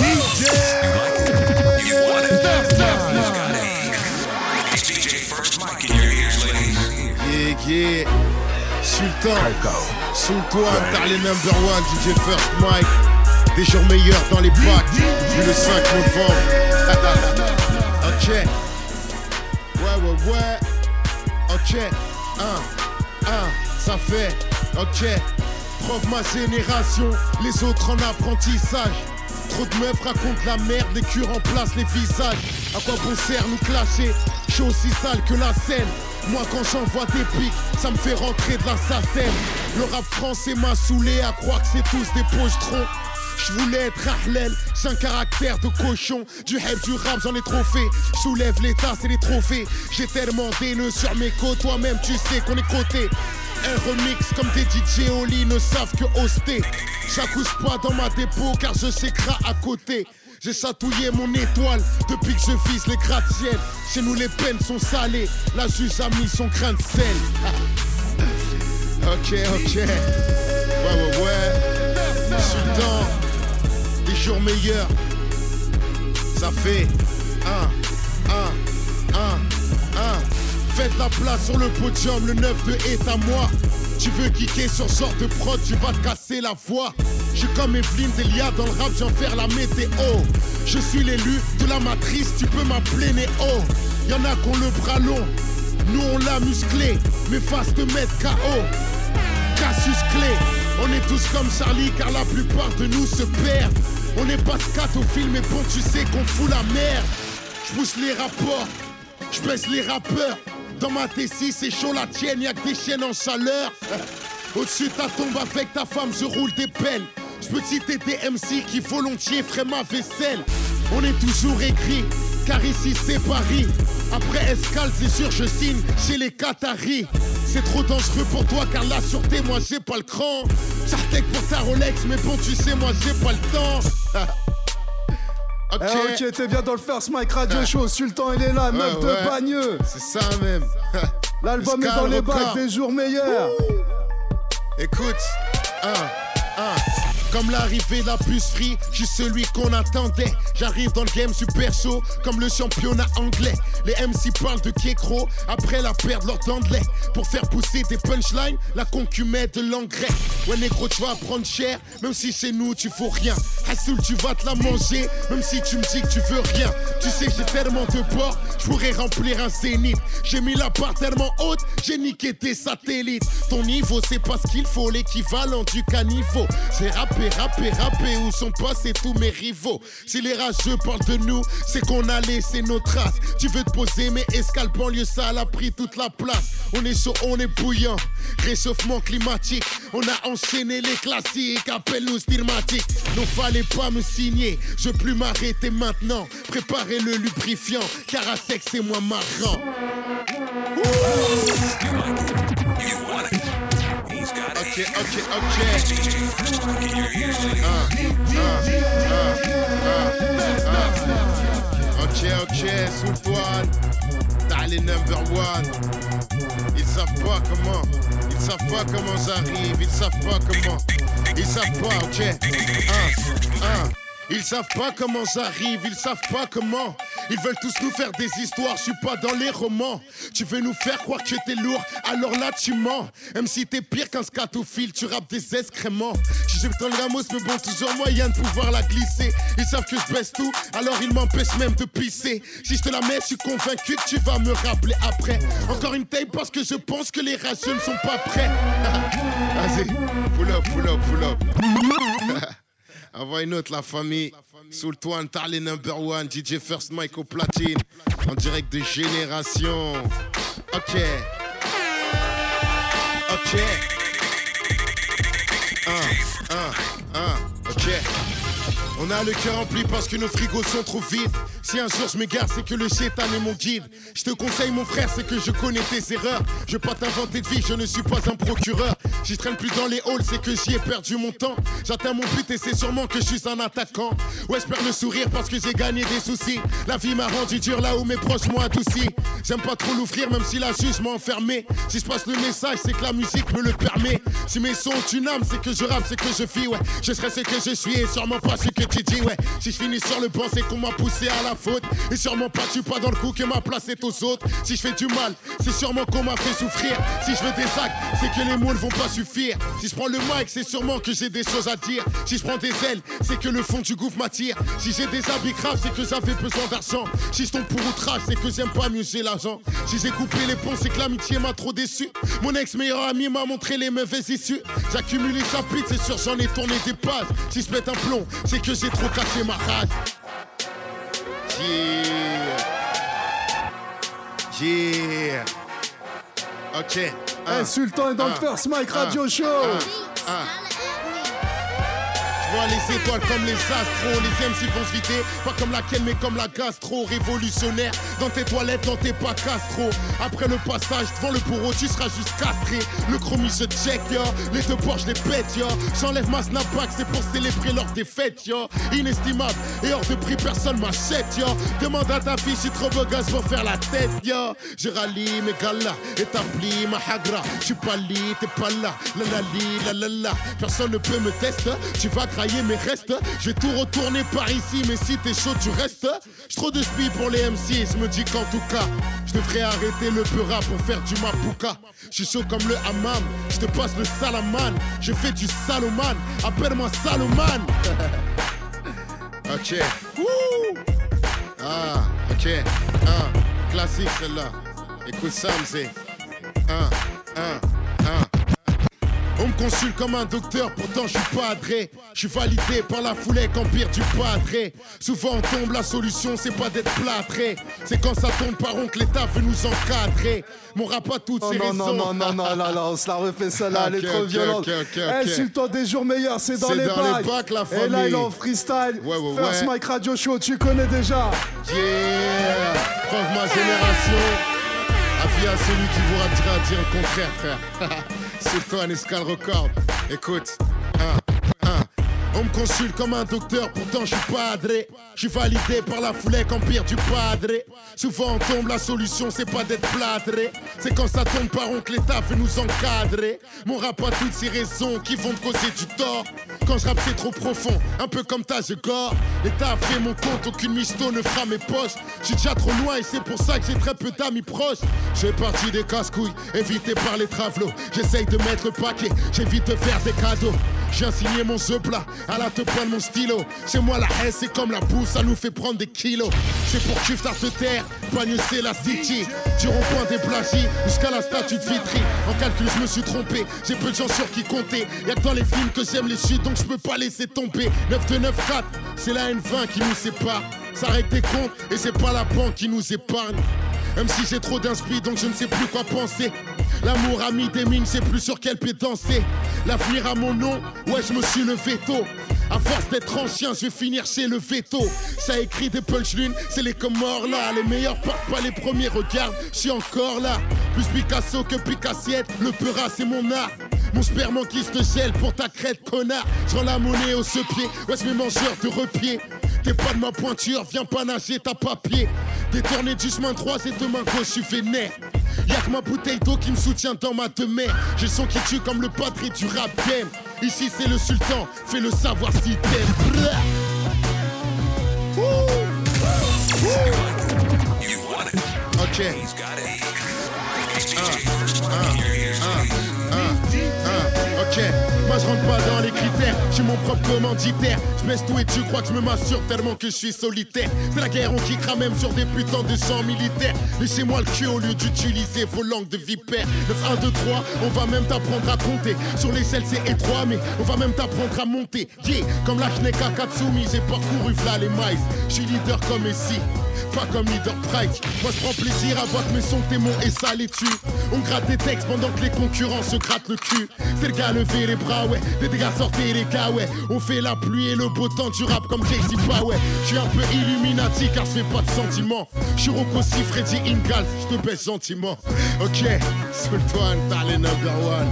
Yeah. Sultan. Sultan, t'as les number one, DJ First Mike. Des jours meilleurs dans les packs. Vu le 5 novembre. ok. Ouais, ouais, ouais. Ok. Un, un, ça fait. Ok. Preuve ma génération, les autres en apprentissage. Trop de meufs racontent la merde, les cures remplacent les visages. À quoi bon sert nous clasher? Je suis aussi sale que la scène. Moi quand j'envoie des pics, ça me fait rentrer de la SACEM. Le rap français m'a saoulé à croire que c'est tous des pochetrons. Je voulais être Ahlel, j'ai un caractère de cochon. Du hype, du rap, j'en ai trop fait. Soulève les tasses et les trophées. J'ai tellement nœuds sur mes côtes, toi-même tu sais qu'on est coté. Un remix comme des DJ Oli ne savent que hoster. J'accouche pas dans ma dépôt car je gras à côté. J'ai chatouillé mon étoile depuis que je vise les gratte-ciel. Chez nous les peines sont salées, la juge a mis son grain de sel. ok, ok. Ouais, ouais, ouais. Sultan, des jours meilleurs. Ça fait un, un, un, un. Faites la place sur le podium, le 9 de est à moi. Tu veux kicker sur ce genre de prod, tu vas te casser la voix. Je suis comme Evelyne Delia dans le rap, j'en faire la météo. Je suis l'élu de la matrice, tu peux m'appeler Néo. Y'en a qui ont le bras long, nous on l'a musclé, mais face te mettre KO. Cassius Clé, on est tous comme Charlie car la plupart de nous se perdent. On n'est pas scatophile, mais bon, tu sais qu'on fout la merde. Je pousse les rapports, je les rappeurs. Dans ma T6, c'est chaud la tienne, y'a que des chiennes en chaleur. Au-dessus de ta tombe avec ta femme, je roule des pelles. Je peux citer des MC qui volontiers feraient ma vaisselle. On est toujours écrit, car ici c'est Paris. Après escale, c'est sûr, je signe chez les Qataris. C'est trop dangereux pour toi, car la sûreté, moi j'ai pas le cran. Sartek pour ta Rolex, mais bon, tu sais, moi j'ai pas le temps. ok, Eh, ok, t'es bien dans le First Mike Radio Show. Sultan, il est là, meuf Ouais, de. Bagneux. c'est ça même. L'album est dans les bacs des jours meilleurs. Écoute, un, un. Comme l'arrivée de la puce free, je suis celui qu'on attendait. J'arrive dans le game super chaud, comme le championnat anglais. Les MC parlent de Kekro, après la perdre leur. Pour faire pousser des punchlines, la concu met de l'engrais. Ouais, négro, tu vas prendre cher, même si chez nous tu faut rien. Hassoul, tu vas te la manger, même si tu me dis que tu veux rien. Tu sais, j'ai tellement de ports, je pourrais remplir un zénith. J'ai mis la barre tellement haute, j'ai niqué tes satellites. Ton niveau, c'est pas ce qu'il faut, l'équivalent du caniveau. J'ai rappé, rappé, où sont passés tous mes rivaux? Si les rageux parlent de nous, c'est qu'on a laissé nos traces. Tu veux te poser, mais escale banlieue, ça a pris toute la place. On est chaud, on est bouillant. Réchauffement climatique, on a enchaîné les classiques, appelle-nous stigmatique. Non, fallait pas me signer, je plus m'arrêter maintenant. Préparez le lubrifiant, car à sec c'est moins marrant. Ok, ok, ok. Your ears, ladies. Ok, ok, poil. T'as les number one. Ils savent pas comment. Ils savent pas comment j'arrive. Ils savent pas comment. Ils savent pas, ok. Un, un. Ils savent pas comment j'arrive, ils savent pas comment. Ils veulent tous nous faire des histoires, je suis pas dans les romans. Tu veux nous faire croire que t'es lourd, alors là tu mens. Même si t'es pire qu'un scatophile, tu rappes des excréments. Je dans le ramos, mais bon, toujours moyen de pouvoir la glisser. Ils savent que je baisse tout, alors ils m'empêchent même de pisser. Si je te la mets, je suis convaincu que tu vas me rappeler après. Encore une taille parce que je pense que les rageux ne sont pas prêts. Vas-y, pull up, pull pull up. Envoie une autre, la famille. Sous le toit, number one. DJ First Mike au platine. En direct de Génération. Ok. Ok. Un, un, un. Ok. On a le cœur rempli parce que nos frigos sont trop vides. Si un jour je m'égare, c'est que le chétan est mon guide. Je te conseille, mon frère, c'est que je connais tes erreurs. Je veux pas t'inventer de vie, je ne suis pas un procureur. Je traîne plus dans les halls, c'est que j'y ai perdu mon temps. J'atteins mon but et c'est sûrement que je suis un attaquant. Ouais, je perds le sourire parce que j'ai gagné des soucis. La vie m'a rendu dur là où mes proches m'ont adouci. J'aime pas trop l'ouvrir, même si la juge m'a enfermé. Si je passe le message, c'est que la musique me le permet. Si mes sons une âme, c'est que je rappe, c'est que je vis, ouais. Je serai ce que je suis et sûrement pas ce que tu dis, ouais. Si je finis sur le banc, c'est qu'on m'a poussé à la faute. Et sûrement pas, tu pas dans le coup que ma place est aux autres. Si je fais du mal, c'est sûrement qu'on m'a fait souffrir. Si je veux des actes, c'est que les mots ne vont pas suffire. Si je prends le mic, c'est sûrement que j'ai des choses à dire. Si je prends des ailes, c'est que le fond du gouffre m'attire. Si j'ai des habits graves, c'est que j'avais besoin d'argent. Si je tombe pour outrage, c'est que j'aime pas mieux j'ai l'argent. Si j'ai coupé les ponts, c'est que l'amitié m'a trop déçu. Mon ex meilleur ami m'a montré les mauvaises J'accumule les chapitres, c'est sûr, j'en ai tourné des pages. Si je pète un plomb, c'est que j'ai trop caché ma rage. Yeah. Yeah. Ok. Eh, Sultan est dans le First Mike un, Radio Show. un. Vois les étoiles comme les astros, les MC vont se vider, pas comme laquelle mais comme la gastro, révolutionnaire. Dans tes toilettes, dans tes pas castro. Après le passage devant le bourreau, tu seras juste castré. Le chromie se check, yo. Les deux porches, les pète, yo. J'enlève ma snapback, c'est pour célébrer des fêtes, yo. Inestimable et hors de prix, personne m'achète, yo. Demande à ta fille si trop beau gosse pour faire la tête, yo. Je rallie mes galas, établis ma hagra. J'suis pas t'es pas là. La la la la la. Personne ne peut me tester. Tu vas grailler mes restes. Je vais tout retourner par ici, mais si t'es chaud, tu restes. J'suis trop de spi pour les MC. Je me dis qu'en tout cas, je devrais arrêter le peu rap pour faire du mapouka. Je suis chaud comme le hammam. Je te passe le salaman. Je fais du saloman. Appelle-moi Saloman. ok. Ah, ok. Ah, classique celle-là. Écoute ça, c'est. Un, un. On me consulte comme un docteur, pourtant je suis pas adré. Je suis validé par la foulée qu'empire du padré. Souvent on tombe, la solution c'est pas d'être plâtré. C'est quand ça tombe par rond que l'État veut nous encadrer. Mon rap a toutes Oh ses non, raisons. non, non, non, non, là, là, on se la refait celle-là, elle est trop ok, violente. ok, ok, Eh, des jours meilleurs, c'est dans les dans les bacs. bacs, la Et là, famille. il est en freestyle. Ouais, ouais, First ouais. Mike Radio Show, tu connais déjà. Yeah Preuve ma génération Avis à celui qui voudra dire, dire le contraire, frère. C'est toi, un escale record. Écoute, un, un. On me consulte comme un docteur, pourtant je suis padré. Je suis validé par la foulée qu'empire du padré. Souvent on tombe, la solution c'est pas d'être plâtré. C'est quand ça tombe par que l'État veut nous encadrer. Mon rap a toutes ces raisons qui vont te causer du tort. Quand je rappe c'est trop profond, un peu comme ta je gore. L'État a fait mon compte, aucune misto ne fera mes poches. Je suis déjà trop loin et c'est pour ça que j'ai très peu d'amis proches. J'ai parti des casse-couilles, évité par les travelots. J'essaye de mettre paquet, j'évite de faire des cadeaux. J'ai signé mon ce plat, à la te prendre mon stylo. Chez moi, la haine, c'est comme la boue, ça nous fait prendre des kilos. C'est pour à te terre, Bagne, c'est la city. Du rond-point des plagies jusqu'à la statue de Vitry. En calcul, je me suis trompé, j'ai peu de gens sur qui compter. Y'a que dans les films que j'aime les chutes, donc je peux pas laisser tomber. 9 2 9 4, c'est la N20 qui nous sépare. Des comptes et c'est pas la banque qui nous épargne. Même si j'ai trop d'inspi, donc je ne sais plus quoi penser. L'amour a mis des mines, sais plus sur quel pied danser. L'avenir a mon nom, ouais, je me suis levé tôt. À force d'être ancien, je vais finir chez le veto. Ça écrit des punchlines, c'est les Comores là. Les meilleurs partent pas les premiers, regarde, je suis encore là. Plus Picasso que Picassiette, le peura c'est mon art. Mon sperme qui gèle pour ta crête, connard. Je la monnaie au sepied, ouais, je mes mangeurs de repied. T'es pas de ma pointure, viens pas nager, t'as papier. Détourné du chemin 3 et de main gauche, je suis vénère. Y'a que ma bouteille d'eau qui me soutient dans ma demeure. J'ai son qui tue comme le patrie du rap game. Ici c'est le sultan, fais le savoir si t'aimes. Ok. Moi je rentre pas dans les critères, je suis mon propre commanditaire. Je baisse tout et tu crois que je me m'assure tellement que je suis solitaire. C'est la guerre, on kickera même sur des putains de champs militaires. Laissez-moi le cul au lieu d'utiliser vos langues de vipère. 9, 1, 2, 3, on va même t'apprendre à compter. Sur l'échelle c'est étroit, mais on va même t'apprendre à monter. Yeah, comme la Shneka Katsumi, j'ai parcouru v'là les maïs. Je suis leader comme ici. Pas comme leader Pride. Moi je prends plaisir à voir que mes sons témoins et ça les tue. On gratte des textes pendant que les concurrents se grattent le cul. C'est le gars lever les bras, ouais. Des dégâts sortez les gars, ouais. On fait la pluie et le beau temps du rap comme Jay-Z, ouais. Je suis un peu Illuminati car je fais pas de sentiments. Je suis Rocco Si, Freddy Ingalls, je te baisse gentiment. Ok, Sultan, t'as les number one.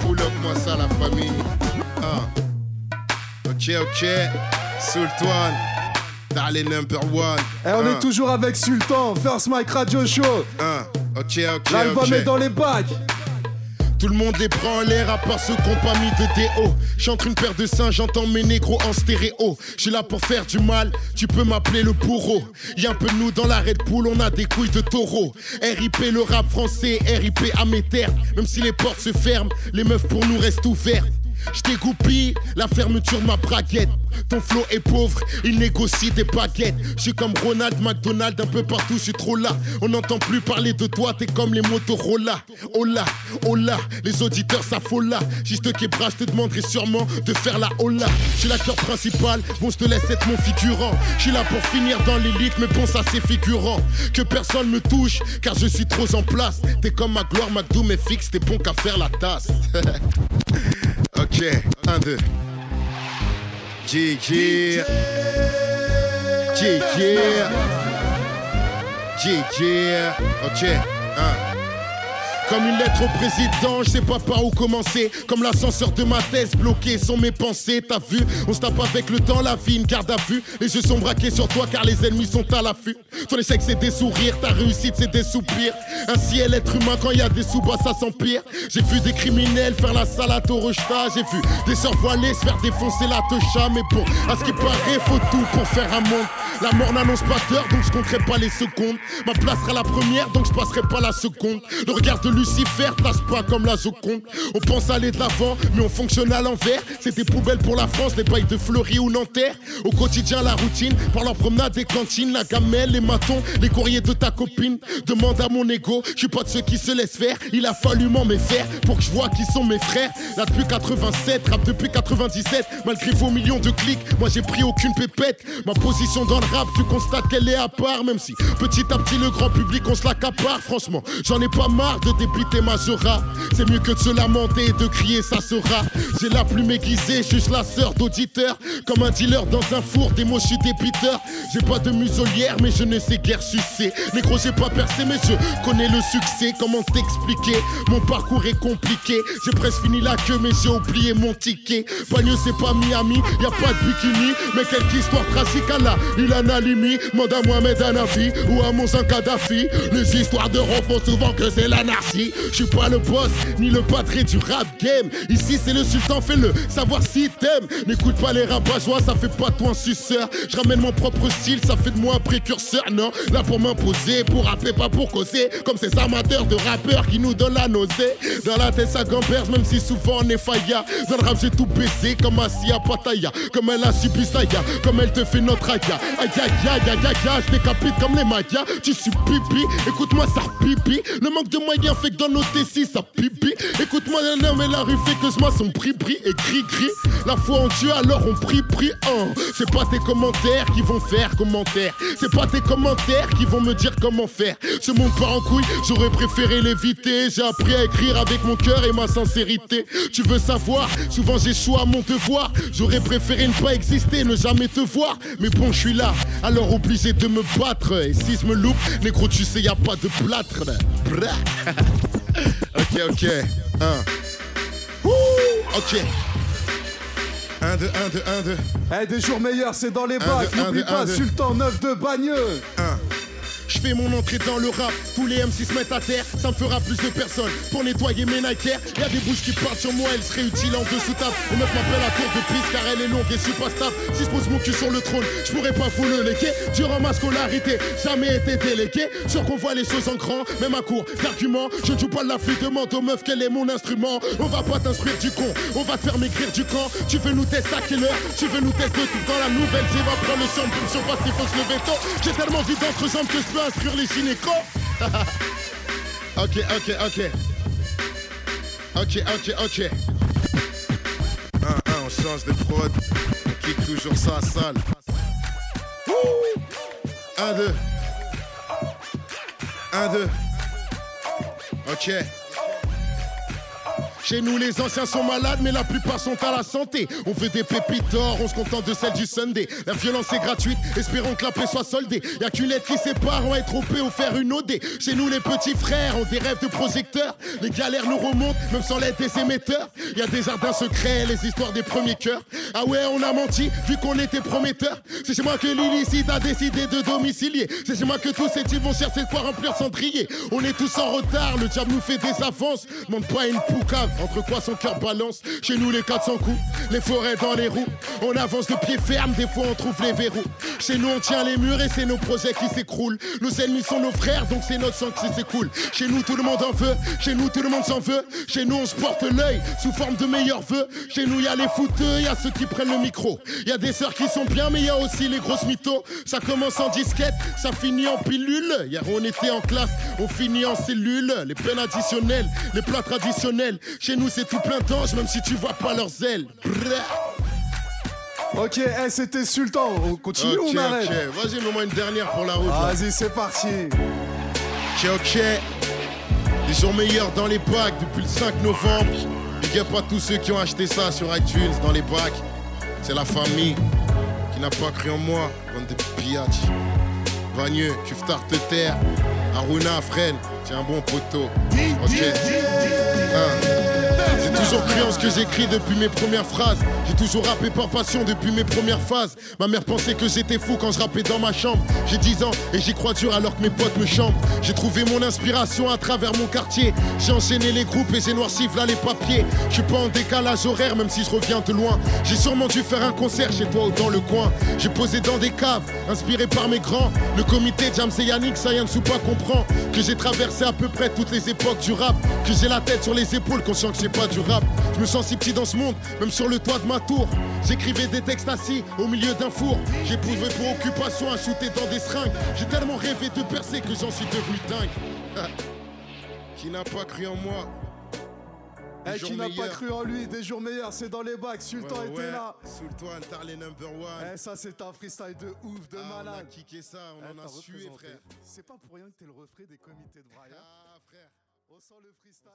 Pull up moi ça la famille. Ah. Ok, ok. Sultan, t'as les number one. Et on est toujours avec Sultan, First Mike Radio Show. Ah, ok, ok, L'album ok. est dans les bacs. Tout le monde les prend en l'air à part ceux qui ont pas mis de déo. J'entre une paire de seins, j'entends mes négros en stéréo. Je suis là pour faire du mal, tu peux m'appeler le bourreau. Y'a un peu de nous dans la Red Bull, on a des couilles de taureau. RIP le rap français, RIP à mes terres. Même si les portes se ferment, les meufs pour nous restent ouvertes. Je dégoupille la fermeture ma braguette. Ton flot est pauvre, il négocie des baguettes. Je suis comme Ronald McDonald, un peu partout, je suis trop là. On n'entend plus parler de toi, t'es comme les Motorola. Oh là, oh là, les auditeurs s'affolent. Juste bras, je te demanderai sûrement de faire la hola. Je suis l'acteur principal, bon, je te laisse être mon figurant. Je suis là pour finir dans l'élite, mais bon, ça c'est figurant. Que personne me touche, car je suis trop en place. T'es comme ma gloire, McDo, mais fixe, t'es bon qu'à faire la tasse. Ok, un, deux. GG. GG. GG. Ok, un. Comme une lettre au président, je sais pas par où commencer. Comme l'ascenseur de ma thèse bloqué sont mes pensées. T'as vu, on se tape avec le temps, la vie, une garde à vue. Les yeux sont braqués sur toi car les ennemis sont à l'affût. Ton échec c'est des sourires, ta réussite c'est des soupirs. Un ciel être humain quand il y a des sous-bas ça s'empire. J'ai vu des criminels faire la salade au rejeta. J'ai vu des sœurs voilées se faire défoncer la techa. Mais bon, à ce qui paraît, faut tout pour faire un monde. La mort n'annonce pas d'heure donc je compterai pas les secondes. Ma place sera la première donc je passerai pas la seconde. Le regard de Lucifer passe pas comme la Joconde. On pense aller de l'avant, mais on fonctionne à l'envers. C'est des poubelles pour la France, les bails de Fleury ou Nanterre. Au quotidien, la routine, par leur promenade des cantines, la gamelle, les matons, les courriers de ta copine. Demande à mon ego, je suis pas de ceux qui se laissent faire. Il a fallu m'en méfaire pour que je vois qui sont mes frères. Là depuis 87, rap depuis 97, malgré vos millions de clics, moi j'ai pris aucune pépette. Ma position dans le rap, tu constates qu'elle est à part, même si petit à petit le grand public on se l'accapare. Franchement, j'en ai pas marre de ma. C'est mieux que de se lamenter et de crier ça sera. J'ai la plume aiguisée, juste la sœur d'auditeur. Comme un dealer dans un four, des mots, je suis débiteur. J'ai pas de muselière, mais je ne sais guère sucer. Négro, j'ai pas percé, mais je connais le succès. Comment t'expliquer? Mon parcours est compliqué. J'ai presque fini la queue, mais j'ai oublié mon ticket. Bagneux, c'est pas Miami, y a pas de bikini. Mais quelque histoire tragique à la Ilan Alimi. Mande à Mohamed Anafi ou à Monsan Kadhafi. Les histoires de font souvent que c'est l'anarchie. Je suis pas le boss, ni le patron du rap game. Ici, c'est le fais-le, savoir si t'aimes. N'écoute pas les rabat-joie, ça fait pas toi un suceur. Je ramène mon propre style, ça fait de moi un précurseur. Non, là pour m'imposer, pour rapper, pas pour causer. Comme ces amateurs de rappeurs qui nous donnent la nausée. Dans la tête, ça gamberge, même si souvent on est failla. Dans le rap, j'ai tout baissé, comme Asia Pataya. Comme elle a subi Saya, comme elle te fait notre aga. Aïe aïe aïe aïe aïe je décapite comme les magas. Tu suis pipi, écoute-moi ça pipi. Le manque de moyens fait que dans nos tessis ça pipi. Écoute-moi, non, mais la rue fait que ce mois prix et cri. La foi en Dieu, alors on prie prie. Oh. C'est pas tes commentaires qui vont faire commentaire. C'est pas tes commentaires qui vont me dire comment faire. Ce monde part en couille, j'aurais préféré l'éviter. J'ai appris à écrire avec mon cœur et ma sincérité. Tu veux savoir, souvent j'échoue à mon devoir. J'aurais préféré ne pas exister, ne jamais te voir. Mais bon, je suis là, alors obligé de me battre. Et si je me loupe, négro, tu sais, y a pas de plâtre. Ok, ok. Ok. Un, deux, un, deux, un, deux. Eh, des jours meilleurs, c'est dans les bacs. N'oublie pas. Sultan 9 de Bagneux. Un. Je fais mon entrée dans le rap, tous les MC se mettent à terre, ça me fera plus de personnes pour nettoyer mes Nikers. Y a des bouches qui partent sur moi, elles seraient utiles en dessous table. Les meufs m'appellent la tour de piste car elle est longue et je suis pas stable. Si je pose mon cul sur le trône, je pourrais pas vous le léquer. Durant ma scolarité, jamais été délégué. Sûr qu'on voit les choses en grand, même à court d'arguments. Je joue pas de la flûte, demande aux meufs quel est mon instrument. On va pas t'instruire du con, on va te faire maigrir du camp. Tu veux nous tester à quelle heure? Tu veux nous tester tout dans la nouvelle J'ai va prendre le je sais pas s'il faut se lever tôt. J'ai tellement vite d'entre-jambes que je peux instruire les gynécos. ok, ok, ok. Ok, ok, ok. Un, un, on change de prod. On kick toujours ça à salle. Ouh. Un, deux. Un, deux. Ok. Chez nous, les anciens sont malades, mais la plupart sont à la santé. On fait des pépites d'or, on se contente de celle du Sunday. La violence est gratuite, espérons que la paix soit soldée. Y'a qu'une lettre qui sépare, on va être ou faire une OD. Chez nous, les petits frères ont des rêves de projecteurs. Les galères nous remontent, même sans l'aide des émetteurs. Y a des jardins secrets, les histoires des premiers cœurs. Ah ouais, on a menti, vu qu'on était prometteurs. C'est chez moi que l'illicite a décidé de domicilier. C'est chez moi que tous ces types vont chercher de quoi remplir cendrier. On est tous en retard, le diable nous fait des avances. Monte pas une poucave, entre quoi son cœur balance. Chez nous, les 400 coups, les forêts dans les roues. On avance de pied ferme, des fois on trouve les verrous. Chez nous, on tient les murs et c'est nos projets qui s'écroulent. Nos ennemis sont nos frères, donc c'est notre sang qui s'écoule. Chez nous, tout le monde en veut. Chez nous, tout le monde s'en veut. Chez nous, on se porte l'œil sous forme de meilleurs vœux. Chez nous, y a les fouteux, y a ceux qui prennent le micro. Y a des sœurs qui sont bien, mais y a aussi les grosses mythos. Ça commence en disquette, ça finit en pilule. Hier, on était en classe, on finit en cellule. Les peines additionnelles, les plats traditionnels. Nous, c'est tout plein d'anges, même si tu vois pas leurs ailes. Ok, eh, c'était Sultan. On continue ou on arrête ok. Vas-y, mets-moi une dernière pour la route. Vas-y, c'est parti. Ok, ok. Les jours meilleurs dans les bacs depuis le 5 novembre. Big up à tous ceux qui ont acheté ça sur iTunes dans les bacs. C'est la famille qui n'a pas cru en moi. Bande de pillages. Vagneux, Kuftar te terre. Aruna, Fren, c'est un bon poteau. Ok. Hein. Toujours ce que j'écris depuis mes premières phrases. J'ai toujours rappé par passion depuis mes premières phases. Ma mère pensait que j'étais fou quand je rappais dans ma chambre. J'ai 10 ans et j'y crois dur alors que mes potes me chambrent. J'ai trouvé mon inspiration à travers mon quartier. J'ai enchaîné les groupes et j'ai noirci là les papiers. Je suis pas en décalage horaire même si je reviens de loin. J'ai sûrement dû faire un concert chez toi ou dans le coin. J'ai posé dans des caves, inspiré par mes grands. Le comité Jams et Yannick, Yann Soupa comprend que j'ai traversé à peu près toutes les époques du rap. Que j'ai la tête sur les épaules, conscient que c'est pas du rap. Je me sens si petit dans ce monde, même sur le toit de ma tour. J'écrivais des textes assis au milieu d'un four. J'ai prouvé pour occupation à shooter dans des seringues. J'ai tellement rêvé de percer que j'en suis devenu dingue. Qui n'a pas cru en moi? Eh, Les qui n'a pas cru en lui, des jours meilleurs, c'est dans les bacs. Sultan Ouais, était ouais. là. Sultan, Tarlé number one. Eh, ça, c'est un freestyle de ouf, de Ah, on a malade. kické ça, on Eh, en a t'as sué, frère. C'est pas pour rien que t'es le refrain des comités de Brian. Ah, frère. On sent le freestyle.